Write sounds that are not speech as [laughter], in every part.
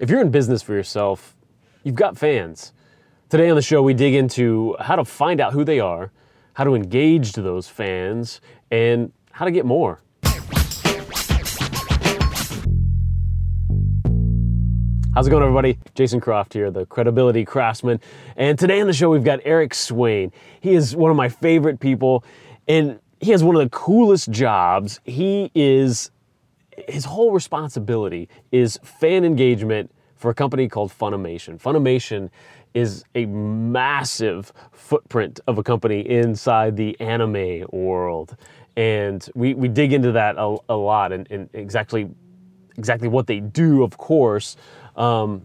if you're in business for yourself, you've got fans. Today on the show, we dig into how to find out who they are, how to engage those fans, and how to get more. How's it going, everybody? Jason Croft here, the credibility craftsman. And today on the show, we've got Eric Swayne. He is one of my favorite people, and he has one of the coolest jobs. He is, his whole responsibility is fan engagement for a company called Funimation. Funimation is a massive footprint of a company inside the anime world. And we, we dig into that a, a lot and, and exactly exactly what they do, of course. Um,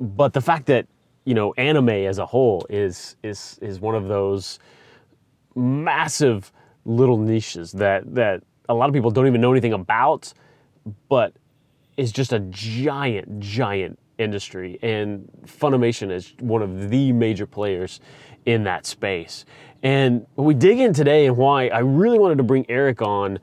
but the fact that you know anime as a whole is is is one of those massive little niches that that a lot of people don't even know anything about, but is just a giant giant industry, and Funimation is one of the major players in that space. And we dig in today and why I really wanted to bring Eric on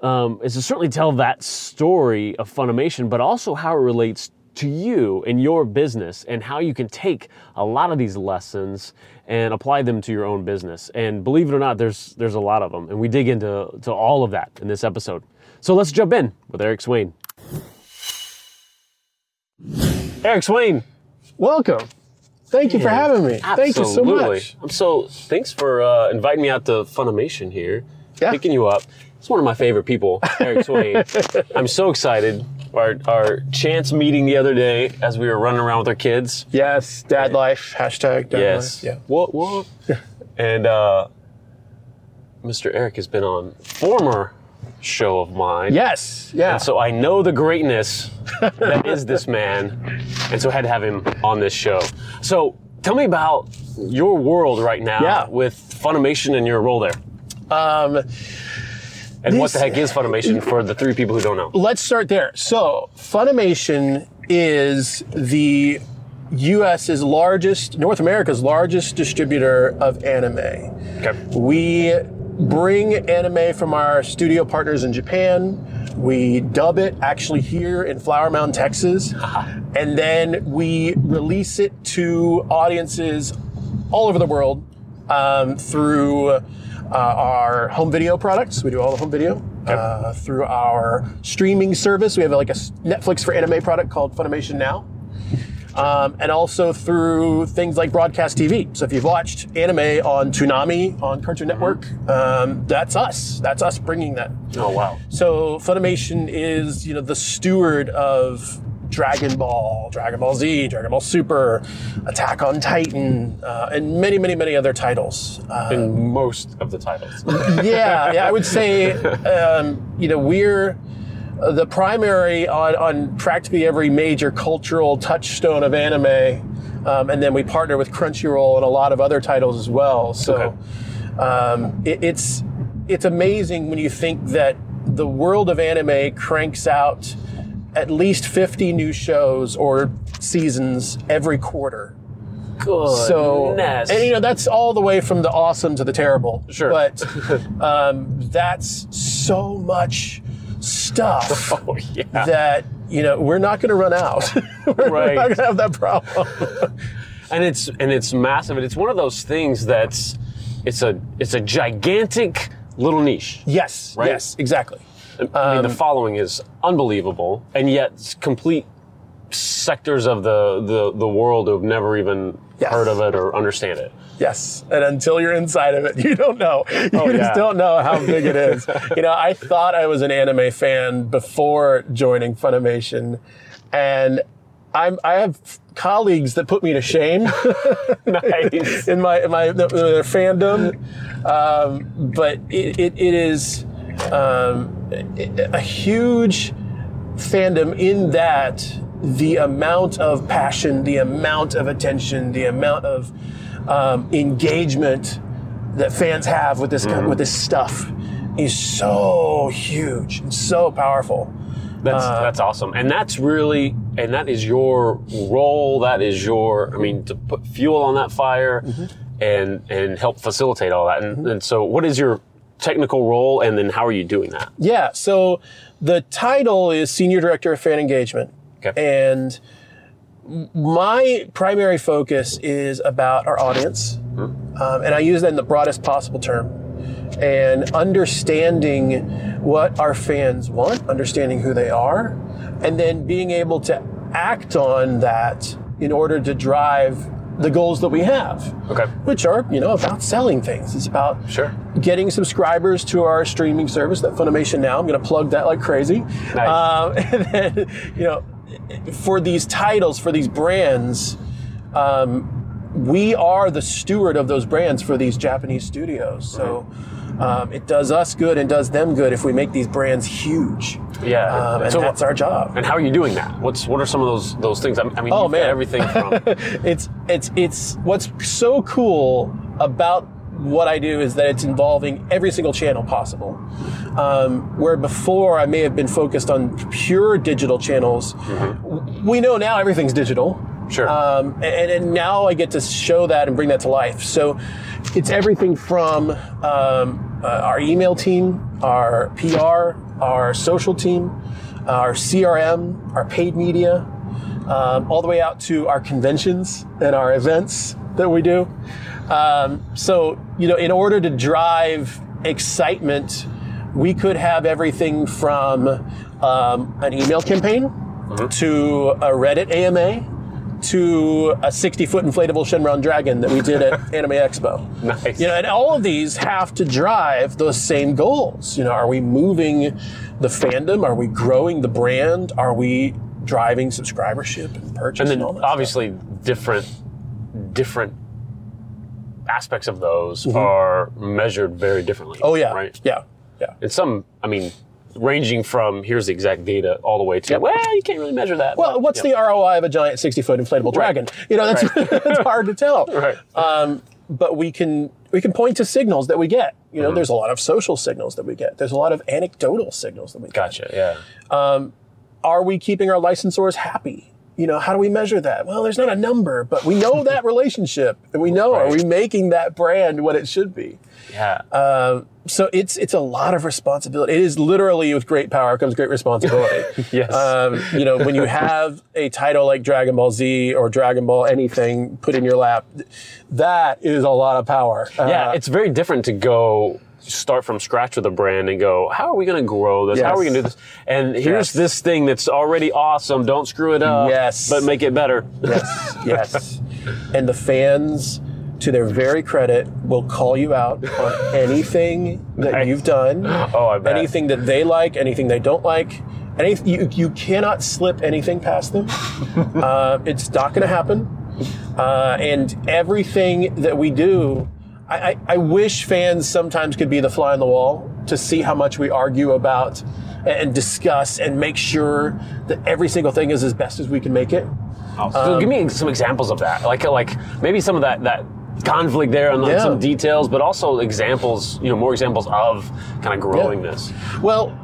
um, is to certainly tell that story of Funimation, but also how it relates to you and your business and how you can take a lot of these lessons and apply them to your own business. And believe it or not, there's there's a lot of them, and we dig into to all of that in this episode. So let's jump in with Eric Swayne. Eric Swayne. Welcome. Thank you for having me. Thank you so much. I'm so thanks for uh, inviting me out to Funimation here, Yeah. picking you up. It's one of my favorite people, Eric Swayne. [laughs] I'm so excited. Our our chance meeting the other day as we were running around with our kids. Yes, dad life, hashtag dad yes. life. Yeah. What what? [laughs] and uh, Mr. Eric has been on former show of mine. Yes, yeah. And so I know the greatness that is this man, and so I had to have him on this show. So tell me about your world right now Yeah. with Funimation and your role there. um, And what the heck is Funimation for the three people who don't know? let's start there. So, Funimation is the US's largest, North America's largest distributor of anime. Okay. We bring anime from our studio partners in Japan. We dub it actually here in Flower Mound, Texas. [laughs] and then we release it to audiences all over the world um, through uh, our home video products. We do all the home video. Uh, through our streaming service, we have like a Netflix for anime product called Funimation Now um, and also through things like broadcast TV. So if you've watched anime on Toonami on Cartoon Network, um, that's us. That's us bringing that. Oh wow. So Funimation is, you know, the steward of Dragon Ball, Dragon Ball Z, Dragon Ball Super, Attack on Titan, uh, and many, many, many other titles. In most of the titles. [laughs] yeah, yeah, I would say, um, you know, we're the primary on, on practically every major cultural touchstone of anime. Um, and then we partner with Crunchyroll and a lot of other titles as well. So um, it, it's it's amazing when you think that the world of anime cranks out at least 50 new shows or seasons every quarter. Good. So, and you know, that's all the way from the awesome to the terrible. Sure. But [laughs] um, that's so much stuff [laughs] oh yeah. that, you know, we're not going to run out. [laughs] we're Right. not going to have that problem. and it's and it's massive. And it's one of those things that's it's a it's a gigantic little niche. yes. Right. Yes, exactly. I mean, the um, following is unbelievable, and yet complete sectors of the, the, the world who've never even Yes. heard of it or understand it. Yes. And until you're inside of it, [laughs] you don't know. You Oh, just yeah. don't know how big it is. [laughs] you know, I thought I was an anime fan before joining Funimation. And I'm, I have colleagues that put me to shame [laughs] Nice. in my, in my their fandom. Um, but it, it, it is um, a huge fandom in that the amount of passion, the amount of attention, the amount of um, engagement that fans have with this with this stuff is so huge and so powerful. That's Uh, that's awesome, and that's really and that is your role. That is your, I mean, to put fuel on that fire, Mm-hmm. and and help facilitate all that. And, and so, what is your technical role, and then how are you doing that? Yeah. So the title is Senior Director of Fan Engagement. Okay. And my primary focus is about our audience, um, and I use that in the broadest possible term. And understanding what our fans want, understanding who they are, and then being able to act on that in order to drive the goals that we have. Okay. Which are, you know, about selling things. It's about Sure. getting subscribers to our streaming service, that Funimation Now. I'm going to plug that like crazy. Nice. Um, [laughs] and then, you know, for these titles, for these brands, um, we are the steward of those brands for these Japanese studios. So um, it does us good and does them good if we make these brands huge. Yeah. Um, and So- that's our job. And how are you doing that? What's what are some of those those things? I mean, Oh, man. everything from [laughs] it's it's it's what's so cool about what I do is that it's involving every single channel possible. Um, where before I may have been focused on pure digital channels, we know now everything's digital. Sure. Um, and, and now I get to show that and bring that to life. So it's everything from um, uh, our email team, our PR, our social team, our CRM, our paid media, um, all the way out to our conventions and our events that we do. Um, so, you know, in order to drive excitement, we could have everything from um, an email campaign to a Reddit AMA to a 60 foot inflatable Shenron Dragon that we did at [laughs] Anime Expo. Nice. You know, and all of these have to drive those same goals. You know, are we moving the fandom? Are we growing the brand? Are we driving subscribership and purchase? and then all that stuff? obviously different different aspects of those are measured very differently. Mm-hmm. Oh yeah, Right. yeah, yeah. And some, I mean, ranging from here's the exact data all the way to Yep. well, you can't really measure that. Well, what's the ROI of a giant 60 foot inflatable dragon? You know, that's, [laughs] that's hard to tell. [laughs] Right. Um, but we can we can point to signals that we get. You Mm-hmm. know, there's a lot of social signals that we get. There's a lot of anecdotal signals that we get. Gotcha. Yeah. Are we keeping our licensors happy? You know, how do we measure that? Well, there's not a number, but we know that [laughs] relationship, and we know are we making that brand what it should be. Yeah. Um, so it's it's a lot of responsibility. It is literally with great power comes great responsibility. [laughs] Yes. Um, you know, when you [laughs] have a title like Dragon Ball Z or Dragon Ball anything put in your lap, that is a lot of power. yeah. Uh, It's very different to go start from scratch with a brand and go, how are we going to grow this? How are we going to do this? And here's Yes. this thing that's already awesome. Don't screw it up. Yes. But make it better. yes, yes. And the fans, to their very credit, will call you out on anything that you've done. [gasps] Oh, I bet. anything that they like, anything they don't like. Any, you, you cannot slip anything past them. [laughs] uh, it's not going to happen. Uh, and everything that we do, I, I, I wish fans sometimes could be the fly on the wall to see how much we argue about and discuss and make sure that every single thing is as best as we can make it. Oh, so give um, me some examples of that. Like like maybe some of that that conflict there and Yeah. some details, but also examples, you know, more examples of kind of growing Yeah. this. Well,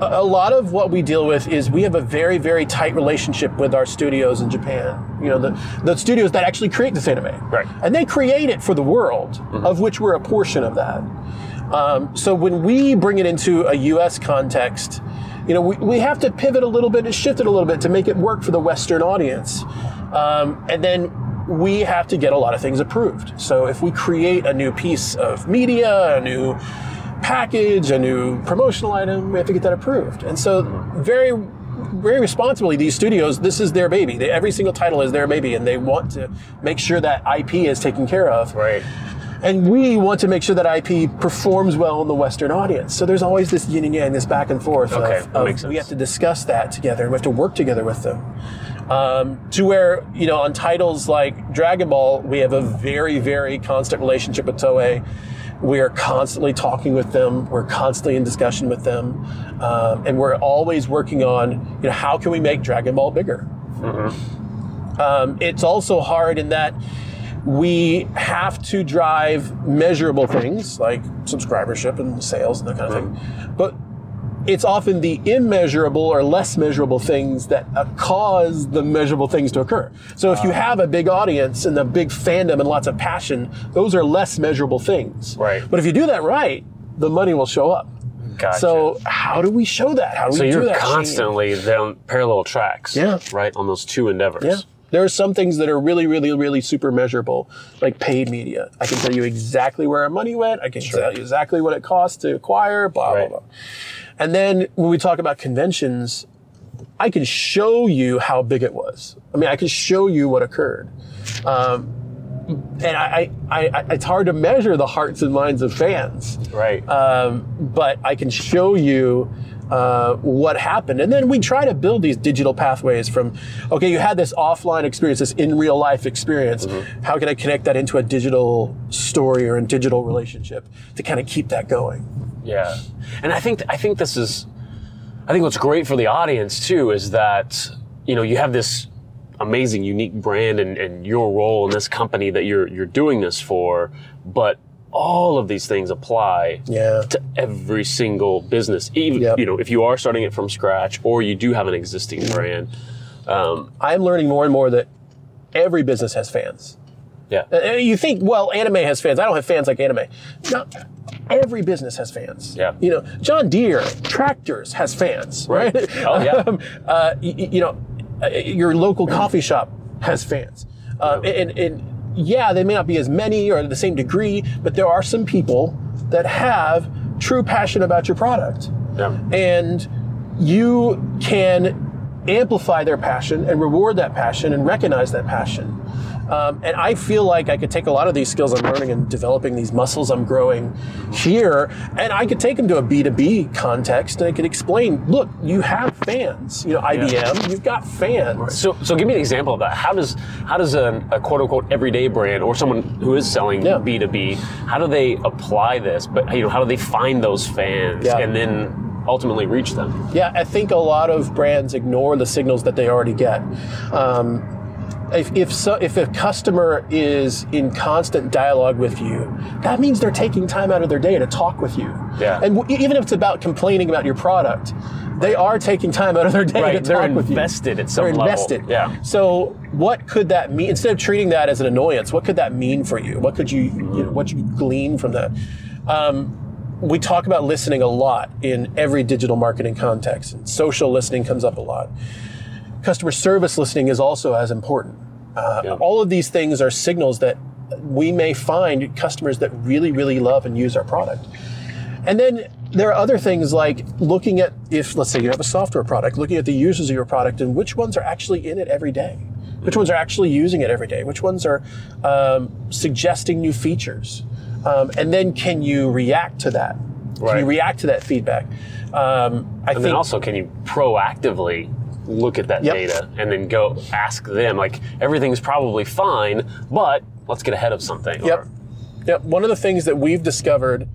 a lot of what we deal with is we have a very, very tight relationship with our studios in Japan. You know, the, the studios that actually create this anime. Right. Mm-hmm. And they create it for the world, of which we're a portion of that. Um, so when we bring it into a US context, you know, we, we have to pivot a little bit and shift it a little bit to make it work for the Western audience. Um, and then we have to get a lot of things approved. So if we create a new piece of media, a new package, a new promotional item, we have to get that approved. And so very very responsibly, these studios, this is their baby. They, every single title is their baby, and they want to make sure that IP is taken care of. Right. And we want to make sure that IP performs well in the Western audience. So there's always this yin and yang, this back and forth. Okay, of, of makes We have to discuss that together. We have to work together with them. Um, to where, you know, on titles like Dragon Ball, we have a very, very constant relationship with Toei. We are constantly talking with them. We're constantly in discussion with them. Um, and we're always working on, you know, how can we make Dragon Ball bigger? Um, it's also hard in that we have to drive measurable things like subscribership and sales and that kind of thing. But it's often the immeasurable or less measurable things that uh, cause the measurable things to occur. So if you have a big audience and a big fandom and lots of passion, those are less measurable things. Right. But if you do that right, the money will show up. Gotcha. So how do we show that? How do So we do that? So you're constantly on parallel tracks, Yeah. right, on those two endeavors. Yeah. There are some things that are really, really, really super measurable, like paid media. I can tell you exactly where our money went. I can tell you exactly what it costs to acquire, blah, Right. blah, blah. And then when we talk about conventions, I can show you how big it was. I mean, I can show you what occurred. Um, and I, I, I, it's hard to measure the hearts and minds of fans Right. um, but I can show you uh, what happened. And then we try to build these digital pathways from, okay, you had this offline experience, this in real life experience. How can I connect that into a digital story or a digital relationship to kind of keep that going? Yeah, and I think I think this is, I think what's great for the audience too is that you know you have this amazing, unique brand and, and your role in this company that you're you're doing this for, but all of these things apply Yeah. to every single business. Even Yep. you know if you are starting it from scratch or you do have an existing brand. Um, I'm learning more and more that every business has fans. yeah, Uh, You think, well, anime has fans. I don't have fans like anime. No, every business has fans. Yeah. You know, John Deere tractors has fans, right? Oh, yeah. [laughs] um, uh, y- y- you know, uh, your local coffee shop has fans, uh, and, and yeah, they may not be as many or to the same degree, but there are some people that have true passion about your product yeah. and you can amplify their passion and reward that passion and recognize that passion. Um, and I feel like I could take a lot of these skills I'm learning and developing these muscles I'm growing here, and I could take them to a B2B context and I could explain, look, you have fans. You know, IBM, you've got fans. So, so give me an example of that. How does how does a, a quote unquote everyday brand or someone who is selling Yeah. B two B, how do they apply this? But you know, how do they find those fans Yeah. and then ultimately reach them? Yeah, I think a lot of brands ignore the signals that they already get. Um, if if, so, if a customer is in constant dialogue with you, that means they're taking time out of their day to talk with you. Yeah. And w- even if it's about complaining about your product, they are taking time out of their day Right, to they're talk with you. invested at some They're level. invested. Yeah. So what could that mean? Instead of treating that as an annoyance, what could that mean for you? What could you, you know, what you glean from that? Um, we talk about listening a lot in every digital marketing context, and social listening comes up a lot. Customer service listening is also as important. Uh, Yeah. All of these things are signals that we may find customers that really, really love and use our product. And then there are other things like looking at if, let's say, you have a software product, looking at the users of your product and which ones are actually in it every day, which ones are actually using it every day, which ones are um, suggesting new features, um, and then can you react to that? Can you react to that feedback? Um, I And think then also, can you proactively look at that Yep. data and then go ask them like everything's probably fine, but let's get ahead of something. Yep. Or- Yep. One of the things that we've discovered,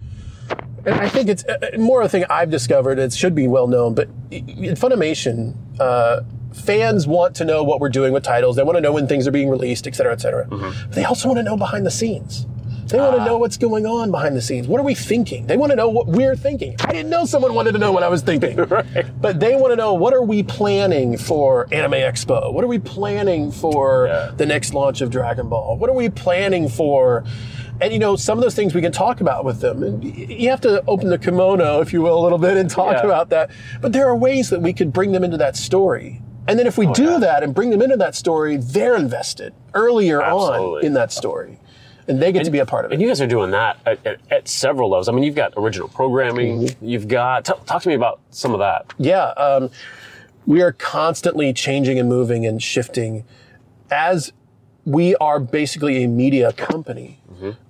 and I think it's uh, more of a thing I've discovered, it should be well known, but in Funimation, uh, fans want to know what we're doing with titles. They want to know when things are being released, et cetera, et cetera. Mm-hmm. They also want to know behind the scenes. They want to know uh, what's going on behind the scenes. What are we thinking? They want to know what we're thinking. I didn't know someone wanted to know what I was thinking. [laughs] But they want to know what are we planning for Anime Expo? What are we planning for Yeah. the next launch of Dragon Ball? What are we planning for? And you know, some of those things we can talk about with them. And you have to open the kimono, if you will, a little bit and talk Yeah. about that. But there are ways that we could bring them into that story. And then if we oh, do Oh, yeah. that and bring them into that story, they're invested earlier on in that story. And they get to be a part of it. And you guys are doing that at, at, at several levels. I mean, you've got original programming. Mm-hmm. You've got talk, talk to me about some of that. Yeah, um, we are constantly changing and moving and shifting as we are basically a media company.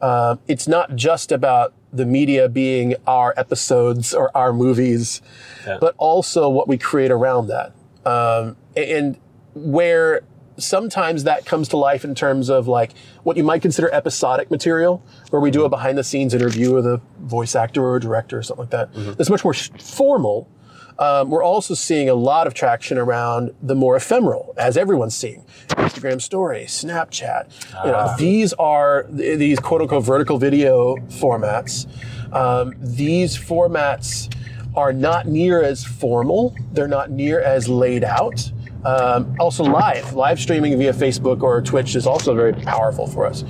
Uh, it's not just about the media being our episodes or our movies, Yeah. but also what we create around that. Um, and where sometimes that comes to life in terms of like what you might consider episodic material, where we do a behind the scenes interview with a voice actor or a director or something like that. That's much more formal. Um, we're also seeing a lot of traction around the more ephemeral, as everyone's seeing. Instagram stories, Snapchat. You know, these are th- these quote unquote vertical video formats. Um, these formats are not near as formal. They're not near as laid out. Um, also, live live streaming via Facebook or Twitch is also very powerful for us.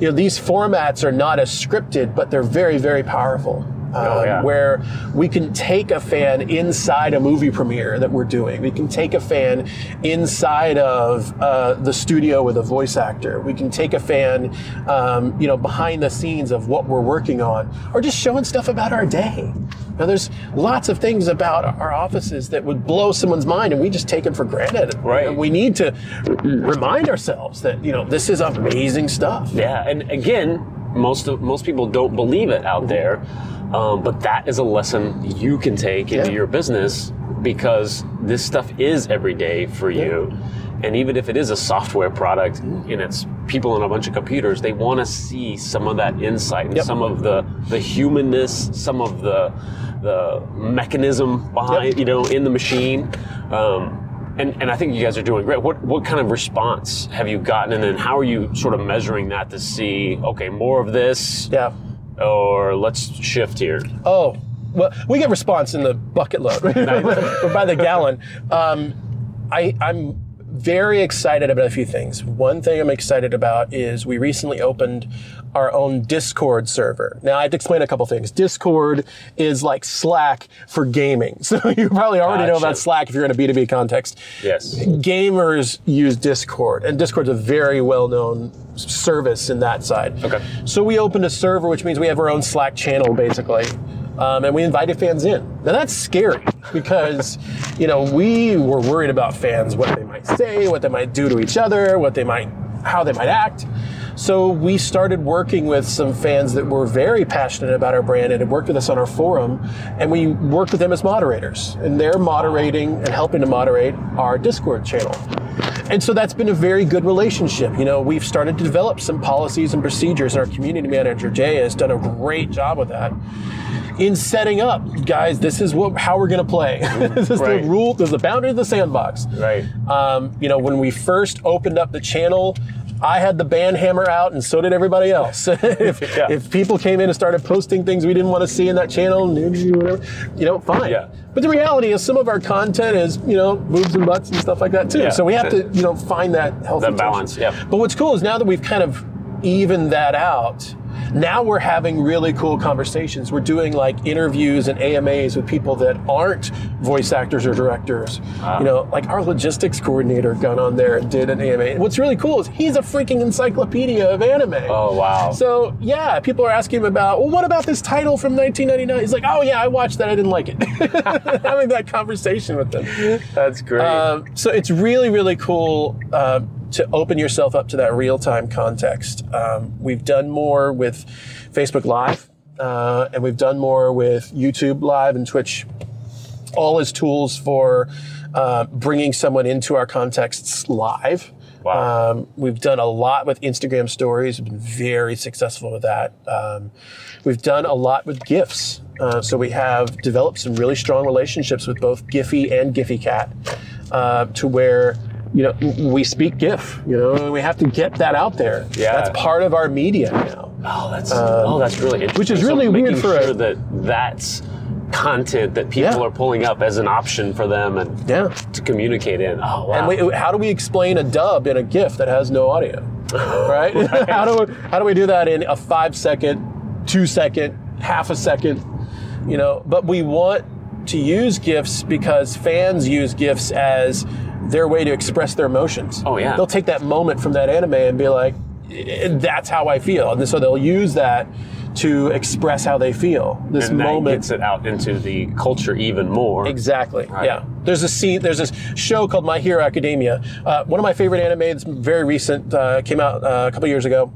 You know, these formats are not as scripted, but they're very, very powerful. Um, Oh, yeah. where we can take a fan inside a movie premiere that we're doing. We can take a fan inside of uh, the studio with a voice actor. We can take a fan, um, you know, behind the scenes of what we're working on, or just showing stuff about our day. Now, there's lots of things about our offices that would blow someone's mind, and we just take them for granted. Right. We need to remind ourselves that you know this is amazing stuff. Yeah, and again, most of most people don't believe it out there, um, but that is a lesson you can take into Yeah. your business because this stuff is every day for you. And even if it is a software product and it's people on a bunch of computers, they want to see some of that insight and Yep. some of the the humanness, some of the the mechanism behind Yep. you know in the machine. Um, and, and I think you guys are doing great. What what kind of response have you gotten, and then how are you sort of measuring that to see, okay, more of this, Yeah. Or let's shift here? Oh, well, we get response in the bucket load, [laughs] [laughs] or by the gallon. Um, I, I'm very excited about a few things. One thing I'm excited about is we recently opened our own Discord server. Now, I have to explain a couple things. Discord is like Slack for gaming. [laughs] So you probably already know Gotcha. about Slack if you're in a B2B context. Yes. Gamers use Discord, and Discord's a very well known service in that side. Okay. So we opened a server, which means we have our own Slack channel, basically. Um, and we invited fans in. Now that's scary because, you know, we were worried about fans, what they might say, what they might do to each other, what they might, how they might act. So we started working with some fans that were very passionate about our brand and had worked with us on our forum, and we worked with them as moderators. And they're moderating and helping to moderate our Discord channel. And so that's been a very good relationship. You know, we've started to develop some policies and procedures, and our community manager, Jay, has done a great job with that. In setting up, guys, this is what how we're going to play. [laughs] this is Right. the rule, this is the boundary of the sandbox. Right. Um, you know, when we first opened up the channel, I had the band hammer out, and so did everybody else. [laughs] if, Yeah. if people came in and started posting things we didn't want to see in that channel, whatever, you know, fine. Yeah. But the reality is, some of our content is, you know, boobs and butts and stuff like that too. Yeah. So we have to, you know, find that healthy That balance, yeah. But what's cool is now that we've kind of evened that out, now we're having really cool conversations. We're doing like interviews and AMAs with people that aren't voice actors or directors. Ah. You know, like our logistics coordinator got on there and did an AMA. And what's really cool is he's a freaking encyclopedia of anime. Oh wow. So yeah, people are asking him about, well, what about this title from 1999? He's like, oh yeah, I watched that. I didn't like it. [laughs] Having that conversation with them. That's great. Um, so it's really, really cool uh, to open yourself up to that real time context. Um, we've done more with Facebook Live, uh, and we've done more with YouTube Live and Twitch, all as tools for uh, bringing someone into our contexts live. Wow. Um, we've done a lot with Instagram stories. We've been very successful with that. Um, we've done a lot with GIFs. Uh, so we have developed some really strong relationships with both Giphy and Gfycat uh, to where you know we speak GIF. You know, and we have to get that out there. Yeah. that's part of our media now. oh, that's oh, that's really interesting. um, which is So really weird making for a- that that's content that people Yeah. are pulling up as an option for them and Yeah. to communicate in. Oh wow. And we, how do we explain a dub in a GIF that has no audio? [laughs] Right? [laughs] how do we, how do we do that in a five second, two second, half a second? You know, but we want to use GIFs because fans use GIFs as their way to express their emotions. Oh, yeah. They'll take that moment from that anime and be like, "Eh, that's how I feel. And so they'll use that to express how they feel. This and moment gets it out into the culture even more. Exactly. Right. Yeah. There's a scene. There's this show called My Hero Academia. Uh, one of my favorite anime. It's very recent. Uh, came out uh, a couple years ago.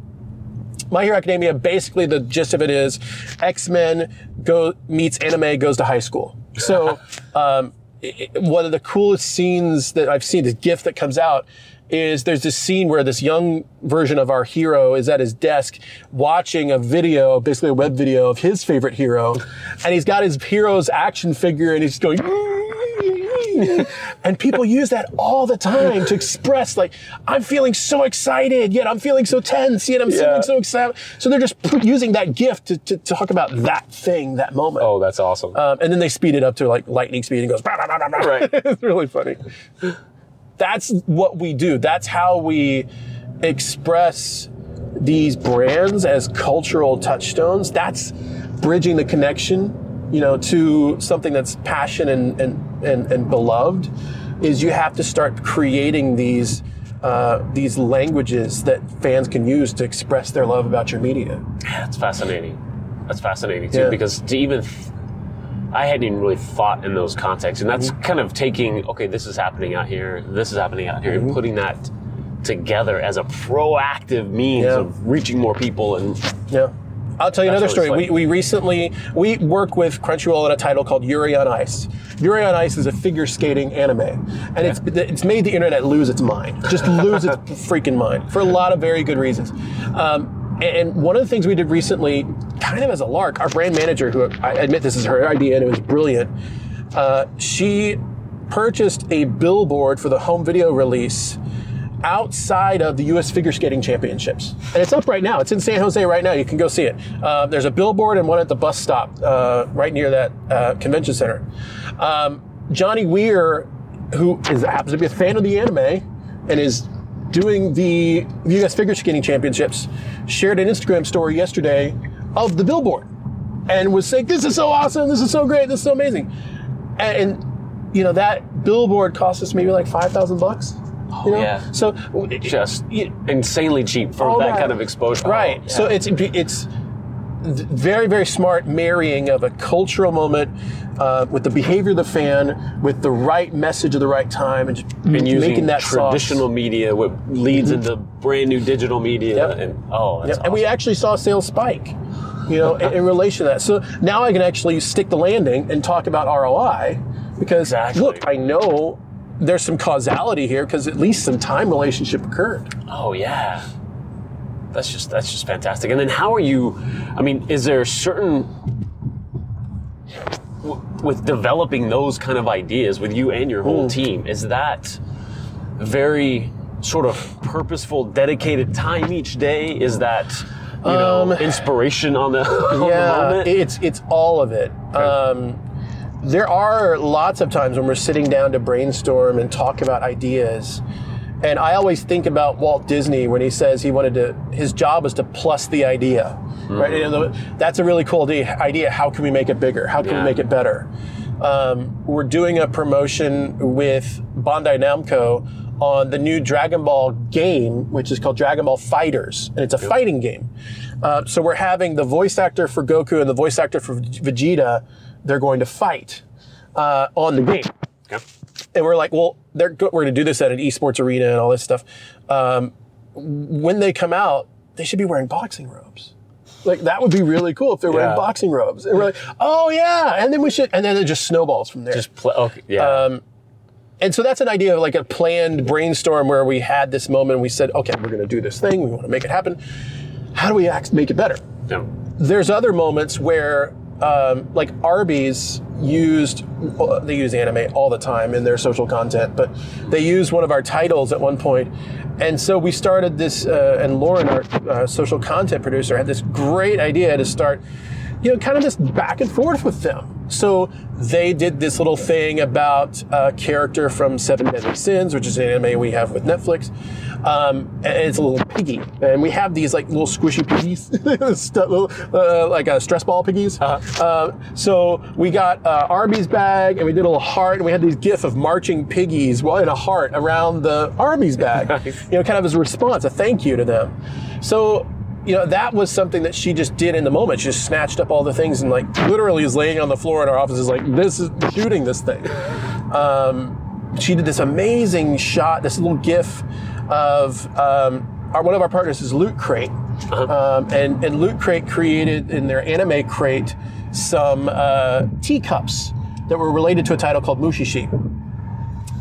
My Hero Academia. Basically, the gist of it is X Men go meets anime goes to high school. So [laughs] um, i- i- one of the coolest scenes that I've seen, this GIF that comes out. Is there's this scene where this young version of our hero is at his desk watching a video, basically a web video of his favorite hero, and he's got his hero's action figure and he's just [laughs] and people use that all the time to express like I'm feeling so excited, yet I'm feeling so tense, yet I'm Yeah. feeling so excited. So they're just using that gift to, to, talk about that thing, that moment. Oh, that's awesome. Um, and then they speed it up to like lightning speed and goes. "Bah, bah, bah, bah, bah." Right. [laughs] it's really funny. That's what we do. That's how we express these brands as cultural touchstones. That's bridging the connection, you know, to something that's passion and and, and, and beloved, is you have to start creating these. Uh, these languages that fans can use to express their love about your media. That's fascinating. That's fascinating too, Yeah. because to even I hadn't even really thought in those contexts, and that's Mm-hmm. kind of taking okay, this is happening out here, this is happening out here, Mm-hmm. and putting that together as a proactive means Yeah. of reaching more people and Yeah. I'll tell you another story. We, we recently we work with Crunchyroll on a title called Yuri on Ice. Yuri on Ice is a figure skating anime, and it's it's made the internet lose its mind, just lose its [laughs] freaking mind for a lot of very good reasons. Um, and and one of the things we did recently, kind of as a lark, our brand manager, who I admit this is her idea and it was brilliant, uh, she purchased a billboard for the home video release outside of the U.S. Figure Skating Championships, and it's up right now. It's in San Jose right now. You can go see it. Uh, there's a billboard and one at the bus stop uh, right near that uh, convention center. Um, Johnny Weir, who is, happens to be a fan of the anime and is doing the U.S. Figure Skating Championships, shared an Instagram story yesterday of the billboard and was saying, "This is so awesome! This is so great! This is so amazing!" And, and you know that billboard cost us maybe like five thousand bucks. You know? yeah. So just you- insanely cheap for all that, kind of exposure. Right. Oh, So it's it's very very smart marrying of a cultural moment uh, with the behavior of the fan, with the right message at the right time, and, just and making that sauce. traditional media, what leads into brand new digital media, Yep. and oh, Yep, And we actually saw sales spike, you know, in, in relation to that. So now I can actually stick the landing and talk about ROI because Exactly. look, I know there's some causality here because at least some time relationship occurred. Oh yeah, that's just that's just fantastic. And then how are you? I mean, is there certain with developing those kind of ideas with you and your whole team? Is that very sort of purposeful, dedicated time each day? Is that you know inspiration on the, [laughs] on the Um, yeah, moment? it's it's all of it. Um, there are lots of times when we're sitting down to brainstorm and talk about ideas. And I always think about Walt Disney when he says he wanted to, his job was to plus the idea, right? You know, that's a really cool idea. How can we make it bigger? How can Yeah. we make it better? Um, we're doing a promotion with Bandai Namco on the new Dragon Ball game, which is called Dragon Ball FighterZ, and it's a fighting game. Uh, so we're having the voice actor for Goku and the voice actor for Vegeta. They're going to fight uh, on the game Okay. and we're like, well, they're go- we're going to do this at an esports arena and all this stuff. Um, when they come out, they should be wearing boxing robes. Like that would be really cool if they're wearing Yeah. boxing robes. And we're like, oh yeah, and then we should, and then it just snowballs from there. Just play. Okay. Yeah. Um, and so that's an idea of like a planned brainstorm where we had this moment. and We said, okay, we're going to do this thing. We want to make it happen. How do we act, make it better? No. there's other moments where um, like arby's used uh, they use anime all the time in their social content but they used one of our titles at one point. And so we started this uh, and lauren our uh, social content producer had this great idea to start you know kind of this back and forth with them so they did this little thing about a character from Seven Deadly Sins, which is an anime we have with Netflix. Um, and it's a little piggy, and we have these like little squishy piggies, [laughs] little, uh, like uh, stress ball piggies. Uh, so we got uh, Arby's bag, and we did a little heart, and we had these gif of marching piggies well, in a heart around the Arby's bag. [laughs] You know, kind of as a response, a thank you to them. So you know, that was something that she just did in the moment. She just snatched up all the things and like literally is laying on the floor in our office is like, this is shooting this thing. [laughs] Um, she did this amazing shot, this little GIF of um, our, one of our partners is Loot Crate. Um, and, and Loot Crate created in their anime crate some uh, teacups that were related to a title called Mushishi.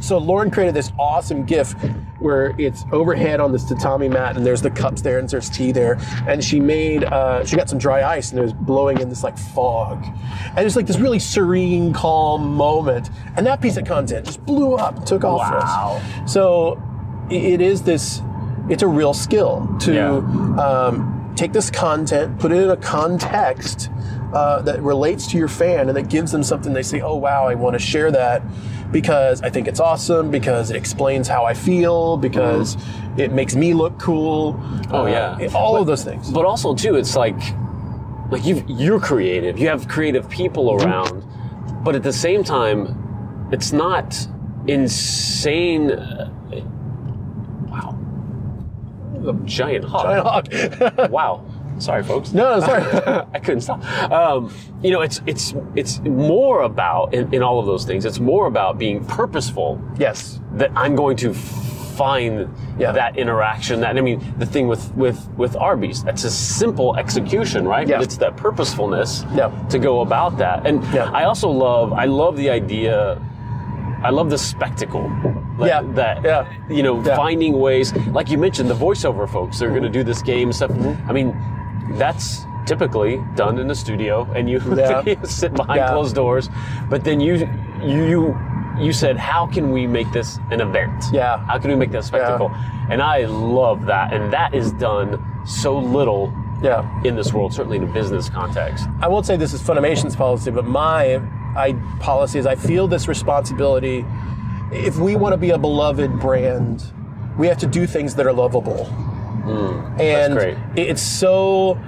So Lauren created this awesome GIF where it's overhead on this tatami mat, and there's the cups there, and there's tea there, and she made uh, she got some dry ice, and it was blowing in this like fog, and it's like this really serene, calm moment, and that piece of content just blew up, and took off for Wow. us. So it is this, it's a real skill to Yeah. um, take this content, put it in a context uh, that relates to your fan and that gives them something they say, oh, wow, I want to share that because I think it's awesome, because it explains how I feel, because it makes me look cool. Oh, uh, yeah. all of those things. But also too, it's like like you you're creative. You have creative people around, but at the same time, it's not insane. uh, Wow, a giant hawk. Giant hawk. [laughs] Wow. Sorry, folks. no, no, sorry. [laughs] I couldn't stop. Um, you know, it's it's it's more about in, in all of those things. It's more about being purposeful. yes. That I'm going to find Yeah. that interaction. That I mean, the thing with with with Arby's, that's a simple execution, right? Yeah. But it's that purposefulness Yeah. to go about that. And Yeah. I also love I love the idea. I love the spectacle. Like Yeah. That Yeah. you know, finding ways, like you mentioned, the voiceover folks. They're going to do this game stuff. Mm-hmm. I mean, that's typically done in the studio, and you, [laughs] Yeah. you sit behind Yeah. closed doors. But then you you you said, how can we make this an event? Yeah. How can we make that a spectacle? And I love that, and that is done so little Yeah. in this world, certainly in a business context. I won't say this is Funimation's policy, but my I, policy is I feel this responsibility. If we want to be a beloved brand, we have to do things that are lovable. And great. it's so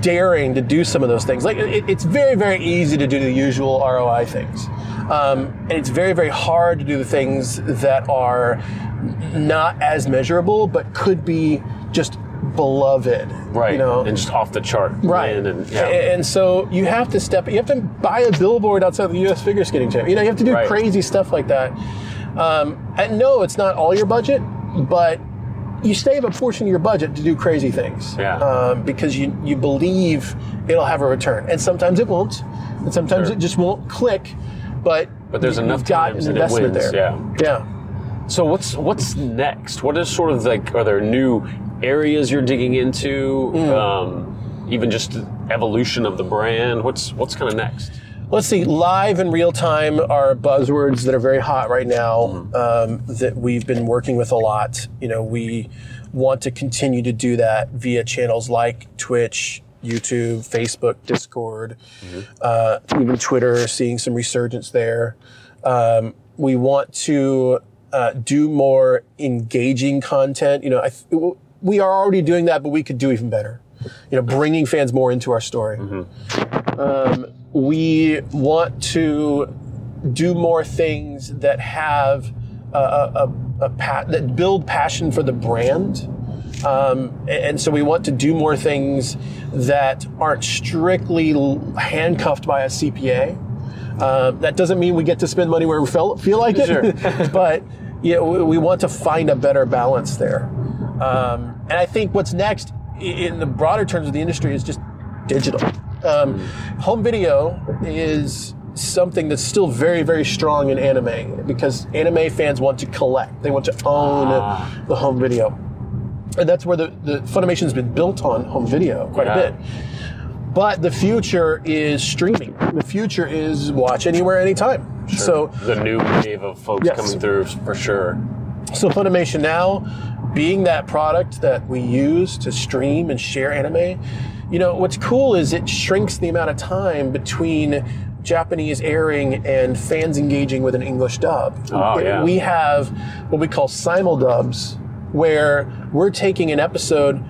daring to do some of those things. Like it, it's very, very easy to do the usual ROI things, um, and it's very, very hard to do the things that are not as measurable, but could be just beloved. Right. You know, and just off the chart. Right. win And, yeah. And so you have to step, you have to buy a billboard outside the U.S. figure skating champ. You know, you have to do Right. crazy stuff like that. Um, and no, it's not all your budget, but you save a portion of your budget to do crazy things. Yeah. Um, because you, you believe it'll have a return. And sometimes it won't. And sometimes Sure. it just won't click. But But there's you've enough got an investment wins, there. Yeah. So what's what's next? What is sort of like? Are there new areas you're digging into? Mm. Um, even just evolution of the brand. What's what's kind of next? Let's see, live and real time are buzzwords that are very hot right now um, that we've been working with a lot. You know, we want to continue to do that via channels like Twitch, YouTube, Facebook, Discord, uh, even Twitter, seeing some resurgence there. Um, we want to uh, do more engaging content. You know, I, th- we are already doing that, but we could do even better. You know, bringing fans more into our story Um, we want to do more things that have a, a, a, a that build passion for the brand. Um, and so we want to do more things that aren't strictly handcuffed by a CPA. Um, that doesn't mean we get to spend money where we feel, feel like it, Sure. [laughs] but yeah, we, we want to find a better balance there. Um, and I think what's next, in the broader terms of the industry, is just digital. Um, home video is something that's still very, very strong in anime because anime fans want to collect. They want to own Ah. the home video. And that's where the, the Funimation's been built on home video quite Yeah. a bit. But the future is streaming. The future is watch anywhere, anytime. So the new wave of folks Yes. coming through for sure. so Funimation now, being that product that we use to stream and share anime, you know, what's cool is it shrinks the amount of time between Japanese airing and fans engaging with an English dub. Oh, yeah. We have what we call simuldubs, where we're taking an episode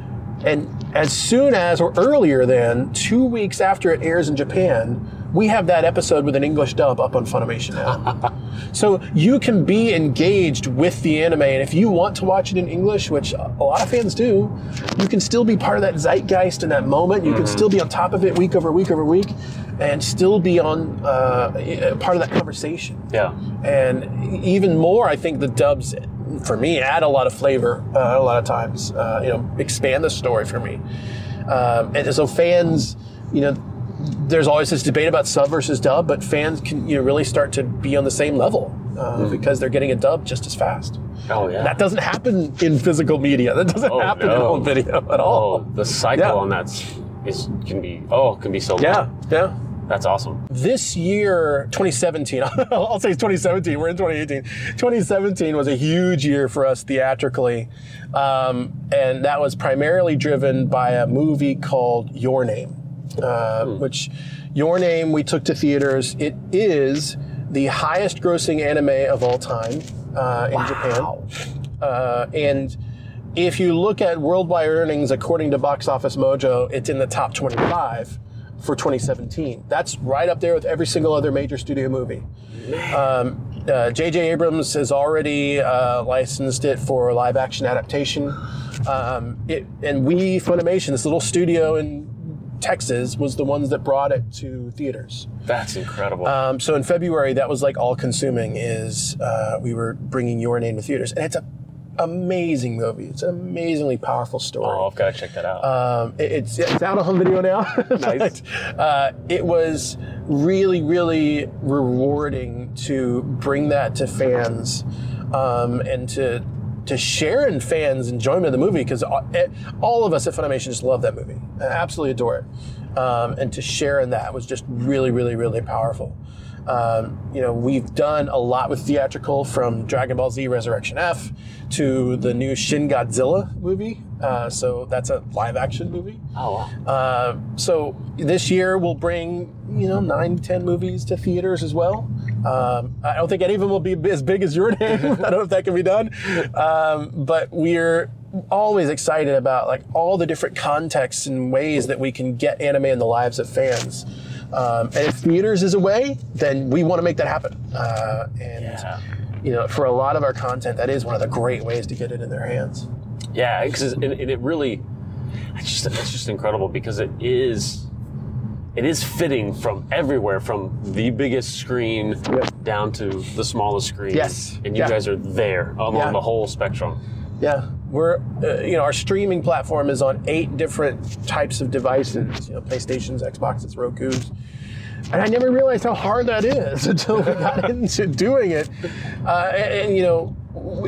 and as soon as or earlier than two weeks after it airs in Japan, we have that episode with an English dub up on Funimation now. [laughs] So you can be engaged with the anime, and if you want to watch it in English, which a lot of fans do, you can still be part of that zeitgeist in that moment. You can still be on top of it week over week over week, and still be on uh, part of that conversation. Yeah. And even more, I think the dubs, for me, add a lot of flavor uh, a lot of times. Uh, you know, expand the story for me. Um, and so fans, you know, there's always this debate about sub versus dub, but fans can you know really start to be on the same level uh, because they're getting a dub just as fast. Oh yeah. That doesn't happen in physical media. That doesn't Oh, happen in no. home video at oh, all. the cycle Yeah. on that's can be oh can be so long. Yeah, yeah. That's awesome. this year 2017 [laughs] i'll say 2017 we're in 2018 2017 was a huge year for us theatrically um, and that was primarily driven by a movie called your name uh, which your name we took to theaters it is the highest grossing anime of all time uh, in japan uh, and if you look at worldwide earnings according to box office mojo it's in the top 25 for 2017. That's right up there with every single other major studio movie. Um, uh, J.J. Abrams has already uh, licensed it for live action adaptation. Um, it, and we, Funimation, this little studio in Texas, was the ones that brought it to theaters. That's incredible. Um, so in February, that was like all consuming. Is uh, we were bringing Your Name to theaters, and it's a amazing movie. It's an amazingly powerful story. oh, I've got to check that out. Um, it- it's it's out on home video now. [laughs] Nice. But, uh, it was really really rewarding to bring that to fans um, and to to share in fans' enjoyment of the movie because all, of us at Funimation just love that movie, I absolutely adore it, um, and to share in that was just really really really powerful. Um, you know, we've done a lot with theatrical from Dragon Ball Z Resurrection F to the new Shin Godzilla movie. Uh, so that's a live action movie. oh, wow. Uh, so this year we'll bring, you know, nine 10 movies to theaters as well. Um, I don't think any of them will be as big as your [laughs] name. I don't know if that can be done. Um, but we're always excited about like all the different contexts and ways that we can get anime in the lives of fans. Um, and if theaters is a way, then we want to make that happen. Uh, and Yeah. you know, for a lot of our content, that is one of the great ways to get it in their hands. Yeah, because and, and it really, it's just it's just incredible because it is, it is fitting from everywhere, from the biggest screen Yep. down to the smallest screen. Yes. and you Yeah. guys are there along Yeah. the whole spectrum. Yeah, we're uh, you know our streaming platform is on eight different types of devices. You know, PlayStations, Xboxes, Roku's, and I never realized how hard that is [laughs] until we got [laughs] into doing it. Uh, and, and, you know,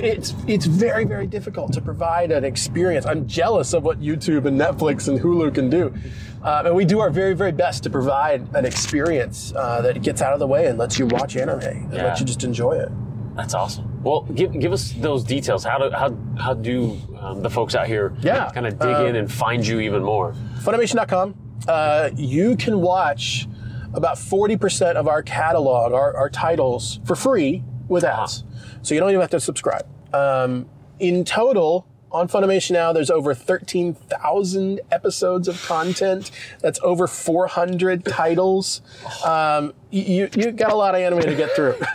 it's it's very very difficult to provide an experience. I'm jealous of what YouTube and Netflix and Hulu can do, uh, and we do our very very best to provide an experience uh, that gets out of the way and lets you watch anime and Yeah. lets you just enjoy it. That's awesome. Well, give, give us those details. How do how how do um, the folks out here Yeah, kind of dig uh, in and find you even more? Funimation.com, uh, you can watch about 40% of our catalog, our, our titles, for free with ads. So you don't even have to subscribe. Um, in total, on Funimation now, there's over 13,000 episodes of content. That's over 400 titles. Um, you, you got a lot of anime to get through. [laughs]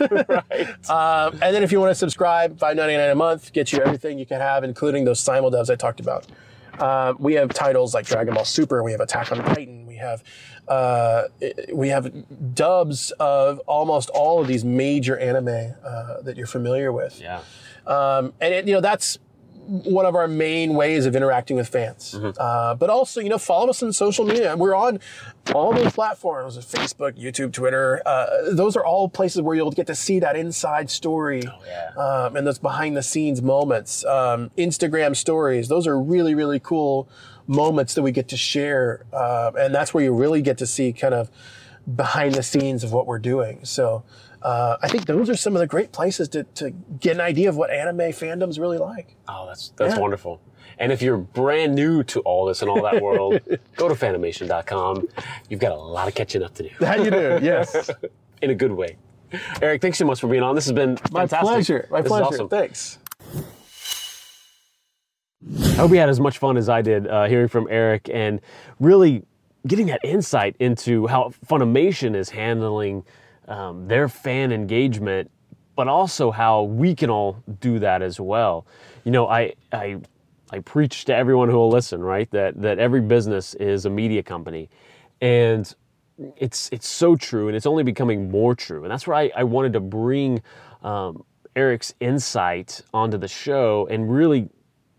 Um, and then if you want to subscribe, $5.99 a month gets you everything you can have, including those simuldubs I talked about. Uh, we have titles like Dragon Ball Super. We have Attack on Titan. We have uh, we have dubs of almost all of these major anime uh, that you're familiar with. Yeah. Um, and it, you know that's one of our main ways of interacting with fans. Uh, but also, you know, follow us on social media. We're on all those platforms: Facebook, YouTube, Twitter. Uh, those are all places where you'll get to see that inside story yeah. um, and those behind-the-scenes moments. Um, Instagram stories; those are really, really cool moments that we get to share, uh, and that's where you really get to see kind of behind the scenes of what we're doing. So. Uh, I think those are some of the great places to, to get an idea of what anime fandom's really like. Oh, that's that's Yeah. wonderful. And if you're brand new to all this and all that world, [laughs] go to funimation.com. You've got a lot of catching up to do [laughs] That you do, yes. [laughs] in a good way. Eric, thanks so much for being on. This has been My fantastic. pleasure. My This is pleasure. awesome. Thanks. I hope you had as much fun as I did uh, hearing from Eric and really getting that insight into how Funimation is handling um, their fan engagement, but also how we can all do that as well. You know, I I I preach to everyone who will listen, right? That that every business is a media company, and it's it's so true, and it's only becoming more true. And that's where I, I wanted to bring um, Eric's insight onto the show and really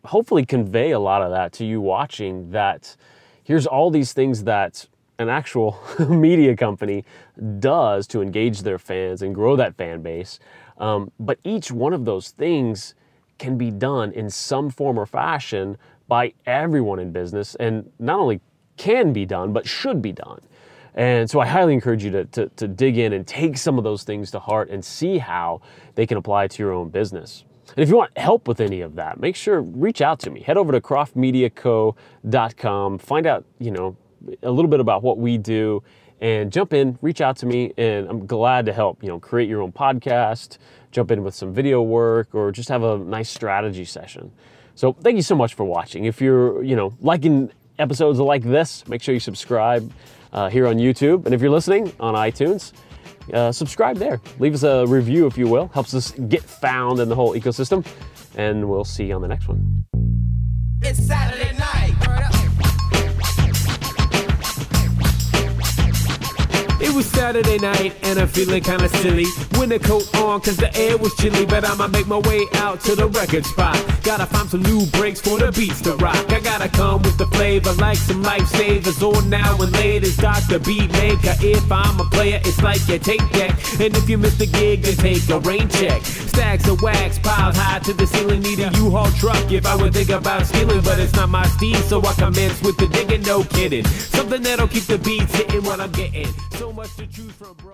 hopefully convey a lot of that to you watching that here's all these things that an actual [laughs] media company does to engage their fans and grow that fan base um, but each one of those things can be done in some form or fashion by everyone in business and not only can be done but should be done and so I highly encourage you to, to, to dig in and take some of those things to heart and see how they can apply to your own business. And if you want help with any of that, make sure reach out to me. Head over to croftmediaco.com, find out, you know, a little bit about what we do and jump in, reach out to me and I'm glad to help, you know, create your own podcast, jump in with some video work or just have a nice strategy session. So thank you so much for watching. If you're, you know, liking episodes like this, make sure you subscribe uh, here on YouTube. And if you're listening on iTunes, uh, subscribe there. Leave us a review if you will. Helps us get found in the whole ecosystem. And we'll see you on the next one. It's Saturday night. Saturday night and I'm feeling kinda silly. Winter coat on cause the air was chilly, but I'ma make my way out to the record spot. Gotta find some new breaks for the beats to rock. I gotta come with the flavor like some lifesavers. On now and late is Dr. Beat Maker. If I'm a player, it's like your tape deck. And if you miss the gig, then take a rain check. Stacks of wax piled high to the ceiling, need a U-Haul truck if I would think about stealing. But it's not my steed, so I commence with the digging, no kidding. Something that'll keep the beats hitting what I'm getting. So much to choose from, bro.